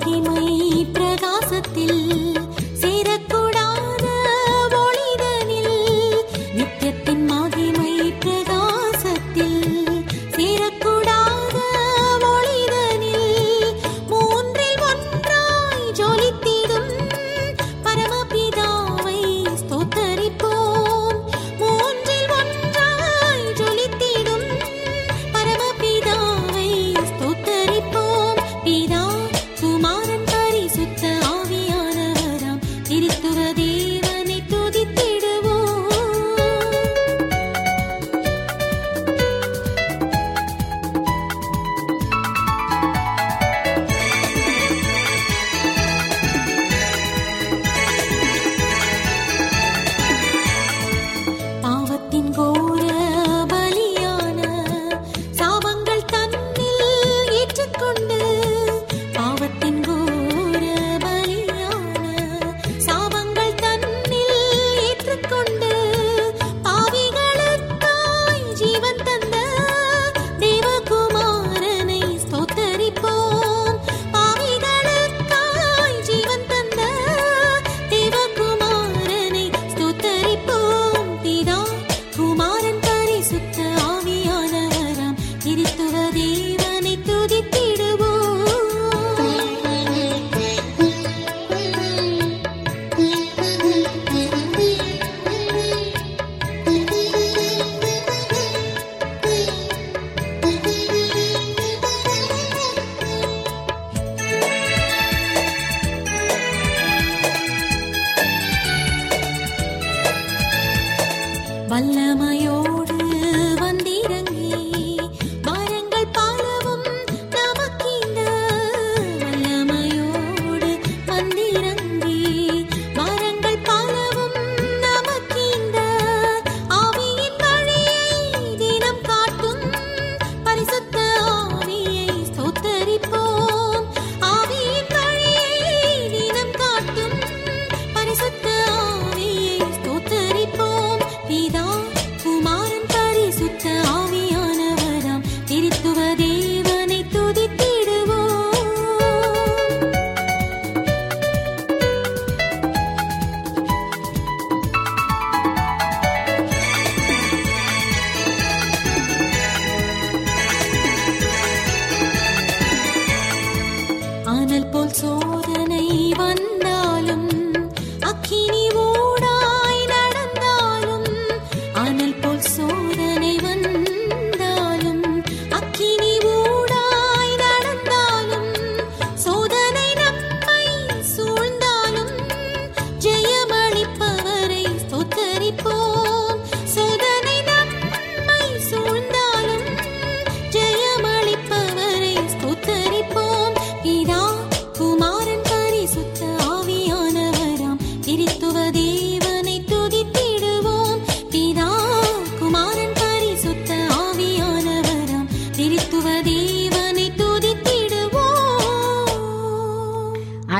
நித்தியத்தின் மகிமை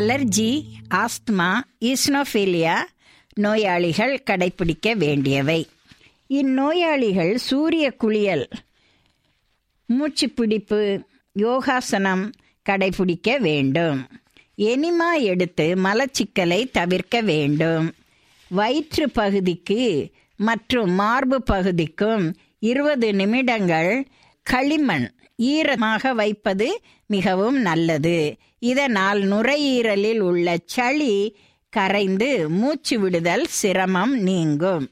allergy asthma ஈஸ்னோஃபீலியா நோயாளிகள் கடைபிடிக்க வேண்டியவை. இந்நோயாளிகள் சூரிய குளியல் மூச்சுப்பிடிப்பு யோகாசனம் கடைபிடிக்க வேண்டும். எனிமா எடுத்து மலச்சிக்கலை தவிர்க்க வேண்டும். வயிற்று பகுதிக்கு மற்றும் மார்பு பகுதிக்கும் இருபது நிமிடங்கள் களிமண் ஈரமாக வைப்பது மிகவும் நல்லது. இதனால் நுரையீரலில் உள்ள சளி கரைந்து மூச்சு விடுதல் சிரமம் நீங்கும்.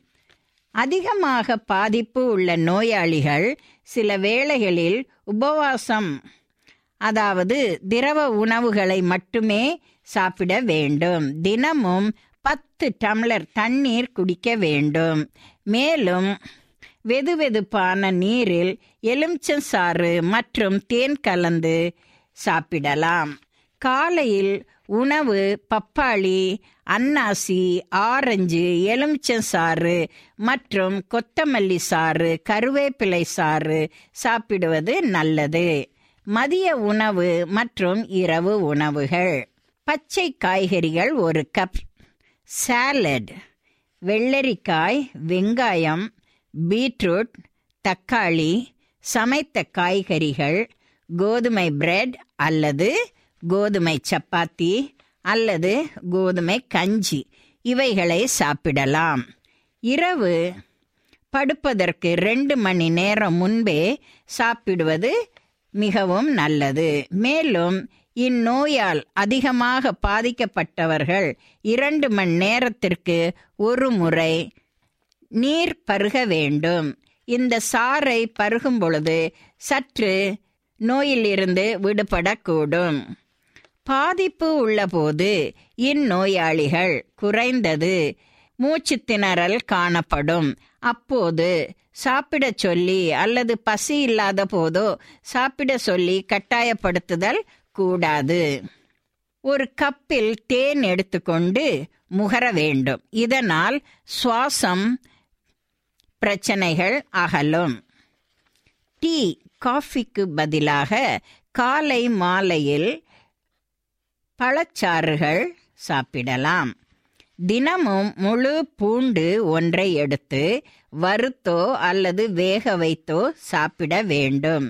அதிகமாக பாதிப்பு உள்ள நோயாளிகள் சில வேளைகளில் உபவாசம் அதாவது திரவ உணவுகளை மட்டுமே சாப்பிட வேண்டும். தினமும் பத்து டம்ளர் தண்ணீர் குடிக்க வேண்டும். மேலும் வெதுவெதுப்பான நீரில் எலுமிச்சம் சாறு மற்றும் தேன் கலந்து சாப்பிடலாம். காலையில் உணவு பப்பாளி அன்னாசி ஆரஞ்சு எலுமிச்சம் சாறு மற்றும் கொத்தமல்லி சாறு கருவேப்பிலை சாறு சாப்பிடுவது நல்லது. மதிய உணவு மற்றும் இரவு உணவுகள். பச்சை காய்கறிகள் ஒரு கப். சாலட். வெள்ளரிக்காய் வெங்காயம் பீட்ரூட் தக்காளி சமைத்த காய்கறிகள் கோதுமை பிரெட் அல்லது கோதுமை சப்பாத்தி அல்லது கோதுமை கஞ்சி. இவைகளை சாப்பிடலாம். இரவு படுப்பதற்கு ரெண்டு மணி நேரம் முன்பே சாப்பிடுவது மிகவும் நல்லது. மேலும் இந்நோயால் அதிகமாக பாதிக்கப்பட்டவர்கள் இரண்டு மணி நேரத்திற்கு ஒரு முறை நீர் பருக வேண்டும். இந்த சாறை பருகும் பொழுது சற்று நோயிலிருந்து விடுபடக்கூடும். பாதிப்பு உள்ளபோது இந்நோயாளிகள் குறைந்தது மூச்சு திணறல் காணப்படும். அப்போது சாப்பிடச் சொல்லி அல்லது பசி இல்லாத போதோ சாப்பிட சொல்லி கட்டாயப்படுத்துதல் கூடாது. ஒரு கப்பில் தேன் எடுத்துக்கொண்டு முகர வேண்டும். இதனால் சுவாசம் பிரச்சனைகள் அகலும். டீ காஃபிக்கு பதிலாக காலை மாலையில் பழச்சாறுகள் சாப்பிடலாம். தினமும் முழு பூண்டு ஒன்றை எடுத்து வறுத்தோ அல்லது வேக வைத்தோ சாப்பிட வேண்டும்.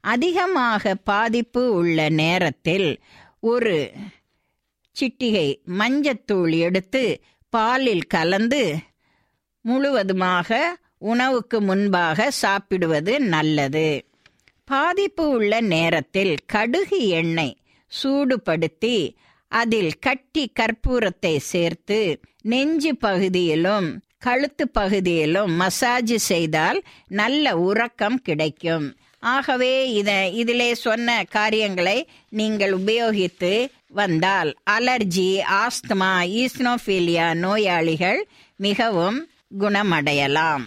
அதிகமாக பாதிப்பு உள்ள நேரத்தில் ஒரு சிட்டிகை மஞ்சத்தூள் எடுத்து பாலில் கலந்து முழுவதுமாக உணவுக்கு முன்பாக சாப்பிடுவது நல்லது. பாதிப்பு உள்ள நேரத்தில் கடுகு எண்ணெய் சூடுபடுத்தி அதில் கட்டி கற்பூரத்தை சேர்த்து நெஞ்சு பகுதியிலும் கழுத்து பகுதியிலும் மசாஜ் செய்தால் நல்ல உறக்கம் கிடைக்கும். ஆகவே இத இதிலே சொன்ன காரியங்களை நீங்கள் உபயோகித்து வந்தால் அலர்ஜி ஆஸ்துமா ஈஸ்னோஃபீலியா நோயாளிகள் மிகவும் குணமடையலாம்.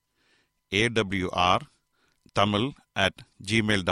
A W R Tamil at Gmail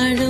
Yarın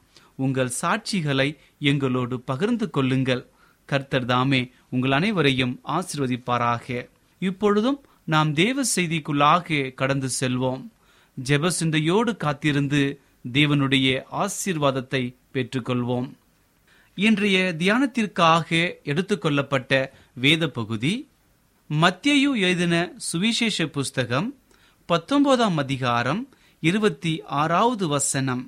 உங்கள் சாட்சிகளை எங்களோடு பகிர்ந்து கொள்ளுங்கள். கர்த்தர் தாமே உங்கள் அனைவரையும் ஆசிர்வதிப்பாராக. இப்பொழுதும் நாம் தேவ செய்திக்குள்ளாக கடந்து செல்வோம். ஜெப சிந்தையோடு காத்திருந்து தேவனுடைய ஆசீர்வாதத்தை பெற்றுக்கொள்வோம். இன்றைய தியானத்திற்காக எடுத்துக்கொள்ளப்பட்ட வேத பகுதி மத்தியு எழுதின சுவிசேஷ புஸ்தகம் பத்தொன்பதாம் அதிகாரம் இருபத்தி ஆறாவது வசனம்.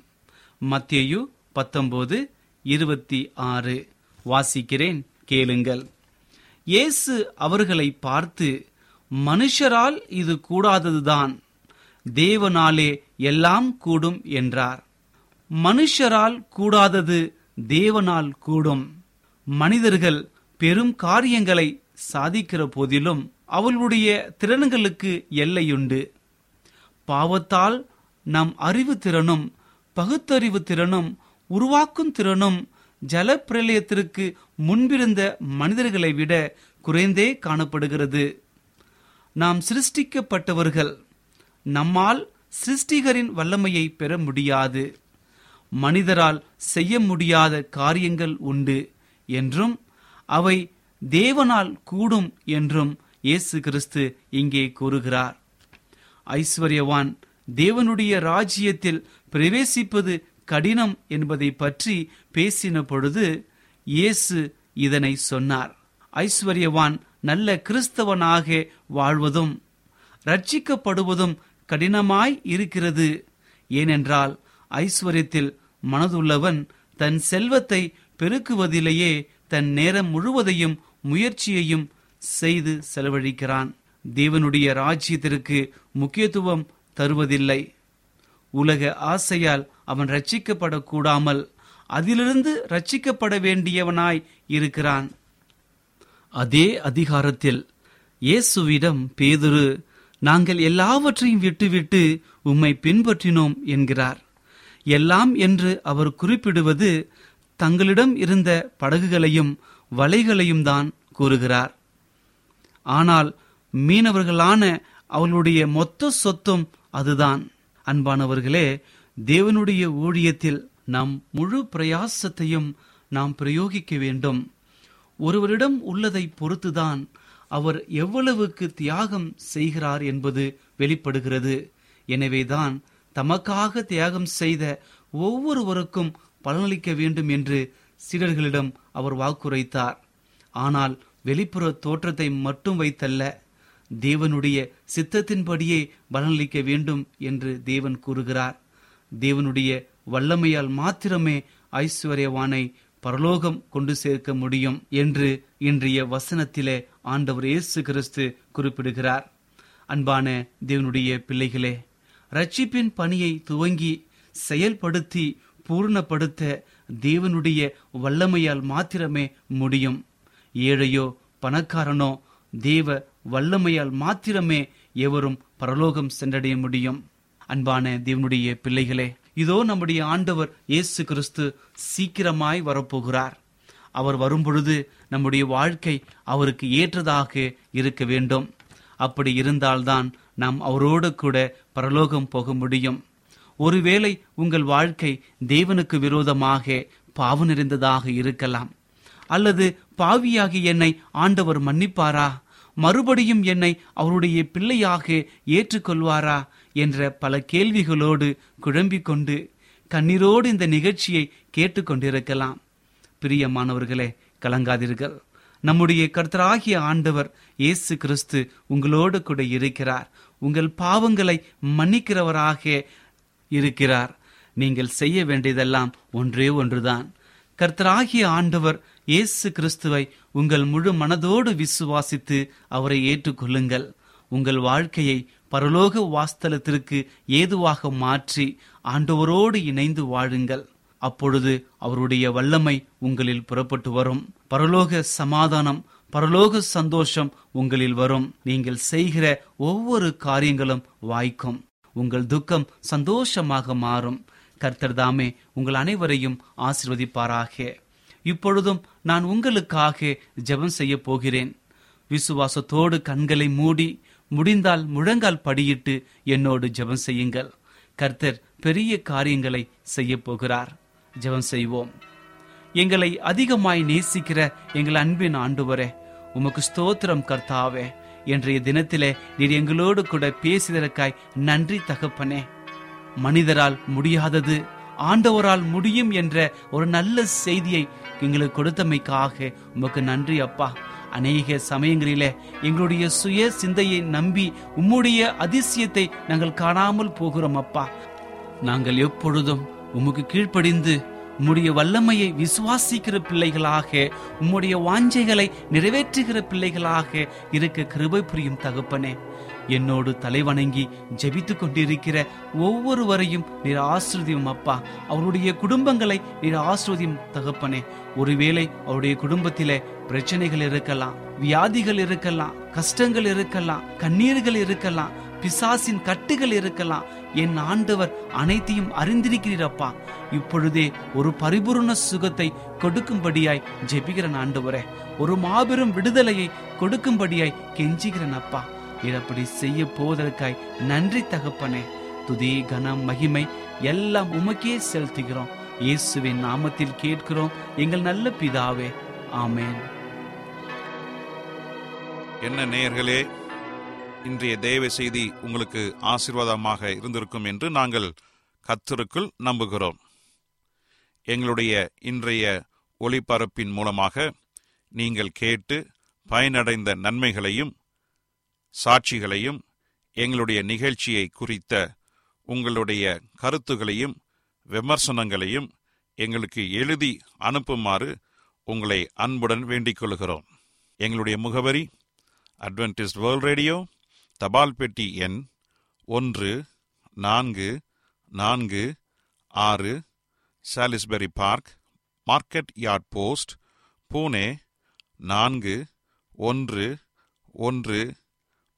மத்தியு பத்தொன்பது இருபத்தி ஆறு. வாசிக்கிறேன் கேளுங்கள். இயேசு அவர்களை பார்த்து மனுஷரால் இது கூடாததுதான். தேவனாலே எல்லாம் கூடும் என்றார். மனுஷரால் கூடாதது தேவனால் கூடும். மனிதர்கள் பெரும் காரியங்களை சாதிக்கிற போதிலும் அவளுடைய திறன்களுக்கு எல்லையுண்டு. பாவத்தால் நம் அறிவு திறனும் பகுத்தறிவு திறனும் உருவாக்கும் திறனும் ஜல பிரளயத்திற்கு முன்பிருந்த மனிதர்களை விட குறைந்தே காணப்படுகிறது. நாம் சிருஷ்டிக்கப்பட்டவர்கள். நம்மால் சிருஷ்டிகரின் வல்லமையை பெற முடியாது. மனிதரால் செய்ய முடியாத காரியங்கள் உண்டு என்றும் அவை தேவனால் கூடும் என்றும் இயேசு கிறிஸ்து இங்கே கூறுகிறார். ஐஸ்வர்யவான் தேவனுடைய ராஜ்யத்தில் பிரவேசிப்பது கடினம் என்பதை பற்றி பேசின பொழுது இயேசு இதனை சொன்னார். ஐஸ்வர்யவான் நல்ல கிறிஸ்தவனாக வாழ்வதும் ரட்சிக்கப்படுவதும் கடினமாய் இருக்கிறது. ஏனென்றால் ஐஸ்வர்யத்தில் மனதுள்ளவன் தன் செல்வத்தை பெருக்குவதிலேயே தன் நேரம் முழுவதையும் முயற்சியையும் செய்து செலவழிக்கிறான். தேவனுடைய ராஜ்யத்திற்கு முக்கியத்துவம் தருவதில்லை. உலக ஆசையால் அவன் ரட்சிக்கப்படக்கூடாமல் அதிலிருந்து ரட்சிக்கப்பட வேண்டியவனாய் இருக்கிறான். அதே அதிகாரத்தில் இயேசுவிடம் பேதுரு நாங்கள் எல்லாவற்றையும் விட்டுவிட்டு உம்மை பின்பற்றினோம் என்கிறார். எல்லாம் என்று அவர் குறிப்பிடுவது தங்களிடம் இருந்த படகுகளையும் வலைகளையும் தான் கூறுகிறார். ஆனால் மீனவர்களான அவளுடைய மொத்த சொத்தும் அதுதான். அன்பானவர்களே தேவனுடைய ஊழியத்தில் நாம் முழு பிரயாசத்தையும் நாம் பிரயோகிக்க வேண்டும். ஒருவரிடம் உள்ளதை பொறுத்துதான் அவர் எவ்வளவுக்கு தியாகம் செய்கிறார் என்பது வெளிப்படுகிறது. எனவேதான் தமக்காக தியாகம் செய்த ஒவ்வொருவருக்கும் பலனளிக்க வேண்டும் என்று சீடர்களிடம் அவர் வாக்குரைத்தார். ஆனால் வெளிப்புற தோற்றத்தை மட்டும் வைத்தல்ல தேவனுடைய சித்தத்தின்படியே பலனளிக்க வேண்டும் என்று தேவன் கூறுகிறார். தேவனுடைய வல்லமையால் மாத்திரமே ஐஸ்வர்யவானை பரலோகம் கொண்டு சேர்க்க முடியும் என்று இன்றைய வசனத்திலே ஆண்டவர் இயேசு கிறிஸ்து குறிப்பிடுகிறார். அன்பான தேவனுடைய பிள்ளைகளே ரட்சிப்பின் பணியை துவங்கி செயல்படுத்தி பூர்ணப்படுத்த தேவனுடைய வல்லமையால் மாத்திரமே முடியும். ஏழையோ பணக்காரனோ தேவ வல்லமையால் மாத்திரமே எவரும் பரலோகம் சென்றடைய முடியும். அன்பான தேவனுடைய பிள்ளைகளே இதோ நம்முடைய ஆண்டவர் இயேசு கிறிஸ்து சீக்கிரமாய் வரப்போகிறார். அவர் வரும்பொழுது நம்முடைய வாழ்க்கை அவருக்கு ஏற்றதாக இருக்க வேண்டும். அப்படி இருந்தால்தான் நாம் அவரோடு கூட பரலோகம் போக முடியும். ஒருவேளை உங்கள் வாழ்க்கை தேவனுக்கு விரோதமாக பாவு நிறைந்ததாக இருக்கலாம். அல்லது பாவியாகி என்னை ஆண்டவர் மன்னிப்பாரா? மறுபடியும் என்னை அவருடைய பிள்ளையாக ஏற்றுக்கொள்வாரா என்ற பல கேள்விகளோடு குழம்பிக் கொண்டு கண்ணீரோடு இந்த நிகழ்ச்சியை கேட்டுக்கொண்டிருக்கலாம். பிரியமானவர்களே கலங்காதீர்கள். நம்முடைய கர்த்தராகிய ஆண்டவர் இயேசு கிறிஸ்து உங்களோடு கூட இருக்கிறார். உங்கள் பாவங்களை மன்னிக்கிறவராக இருக்கிறார். நீங்கள் செய்ய வேண்டியதெல்லாம் ஒன்றே ஒன்றுதான். கர்த்தராகிய ஆண்டவர் இயேசு கிறிஸ்துவை உங்கள் முழு மனதோடு விசுவாசித்து அவரை ஏற்றுக்கொள்ளுங்கள். உங்கள் வாழ்க்கையை பரலோக வாஸ்தலத்திற்கு ஏதுவாக மாற்றி ஆண்டவரோடு இணைந்து வாழுங்கள். அப்பொழுது அவருடைய வல்லமை உங்களில் புறப்பட்டு வரும். பரலோக சமாதானம் பரலோக சந்தோஷம் உங்களில் வரும். நீங்கள் செய்கிற ஒவ்வொரு காரியங்களும் வாய்க்கும். உங்கள் துக்கம் சந்தோஷமாக மாறும். கர்த்தர் தாமே உங்கள் அனைவரையும் ஆசிர்வதிப்பாராக. இப்பொழுதும் நான் உங்களுக்காக ஜெபம் செய்ய போகிறேன். விசுவாசத்தோடு கண்களை மூடி முடிந்தால் முழங்கால் படியிட்டு என்னோடு ஜெபம் செய்யுங்கள். கர்த்தர் பெரிய காரியங்களை செய்ய போகிறார். ஜெபம் செய்வோம். எங்களை அதிகமாய் நேசிக்கிற எங்கள் அன்பின் ஆண்டுவரே உமக்கு ஸ்தோத்திரம் கர்த்தாவே. இன்றைய தினத்திலே நீர் எங்களோடு கூட பேசியதற்காய் நன்றி தகப்பனே. மனிதரால் முடியாதது ஆண்டவரால் முடியும் என்ற ஒரு நல்ல செய்தியை எங்களுக்கு கொடுத்தமைக்காக உமக்கு நன்றி அப்பா. அநேக சமயங்களிலே எங்களுடைய சுய சிந்தையை நம்பி உம்முடைய அதிசயத்தை நாங்கள் காணாமல் போகிறோம் அப்பா. நாங்கள் எப்பொழுதும் உமக்கு கீழ்ப்படிந்து உம்முடைய வல்லமையை விசுவாசிக்கிற பிள்ளைகளாக உம்முடைய வாஞ்சைகளை நிறைவேற்றுகிற பிள்ளைகளாக இருக்க கிருபை புரியும் தகப்பனே. என்னோடு தலைவணங்கி ஜெபித்துக் கொண்டிருக்கிற ஒவ்வொருவரையும் நீர் ஆசிரியம் அப்பா. அவருடைய குடும்பங்களை நீர் ஆசிரியம் தகப்பனே. ஒருவேளை அவருடைய குடும்பத்திலே பிரச்சனைகள் இருக்கலாம் வியாதிகள் இருக்கலாம் கஷ்டங்கள் இருக்கலாம் கண்ணீர்கள் இருக்கலாம் பிசாசின் கட்டுகள் இருக்கலாம். என் ஆண்டவர் அனைத்தையும் அறிந்திருக்கிறீரப்பா இப்பொழுதே ஒரு பரிபூர்ண சுகத்தை கொடுக்கும்படியாய் ஜெபிக்கிறன் ஆண்டவரே. ஒரு மாபெரும் விடுதலையை கொடுக்கும்படியாய் கெஞ்சுகிறேன் அப்பா. அப்படி செய்ய போவதற்காய் நன்றி தகப்பனே. துதி கனம் மகிமை எல்லாம் உமக்கே செலுத்துகிறோம். இயேசுவின் நாமத்தில் கேட்கிறோம் எங்கள் நல்ல பிதாவே. ஆமேன். என்ன நேயர்களே இன்றைய தேவ செய்தி உங்களுக்கு ஆசீர்வாதமாக இருந்திருக்கும் என்று நாங்கள் கத்தருக்குள் நம்புகிறோம். எங்களுடைய இன்றைய ஒளிபரப்பின் மூலமாக நீங்கள் கேட்டு பயனடைந்த நன்மைகளையும் சாட்சிகளையும் எங்களுடைய நிகழ்ச்சியை குறித்த உங்களுடைய கருத்துகளையும் விமர்சனங்களையும் எங்களுக்கு எழுதி அனுப்புமாறு உங்களை அன்புடன் வேண்டிக் கொள்கிறோம். எங்களுடைய முகவரி அட்வென்டிஸ்ட் வேர்ல்ட் ரேடியோ தபால் பெட்டி எண் ஒன்று நான்கு நான்கு ஆறு Salisbury Park Market Yard post Pune நான்கு ஒன்று ஒன்று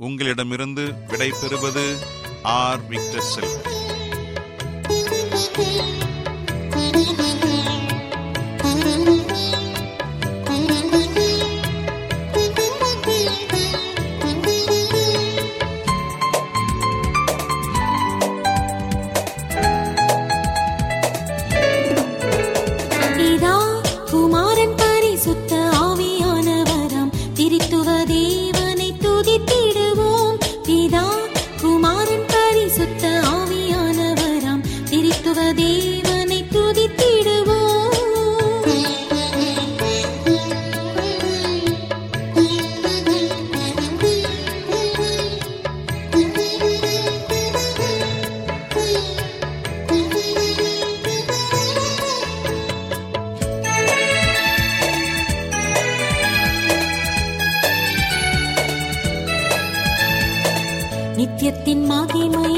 உங்களிடமிருந்து விடை பெறுவது ஆர். விக்டர் செல்வன். நித்தியத்தின் மகிமை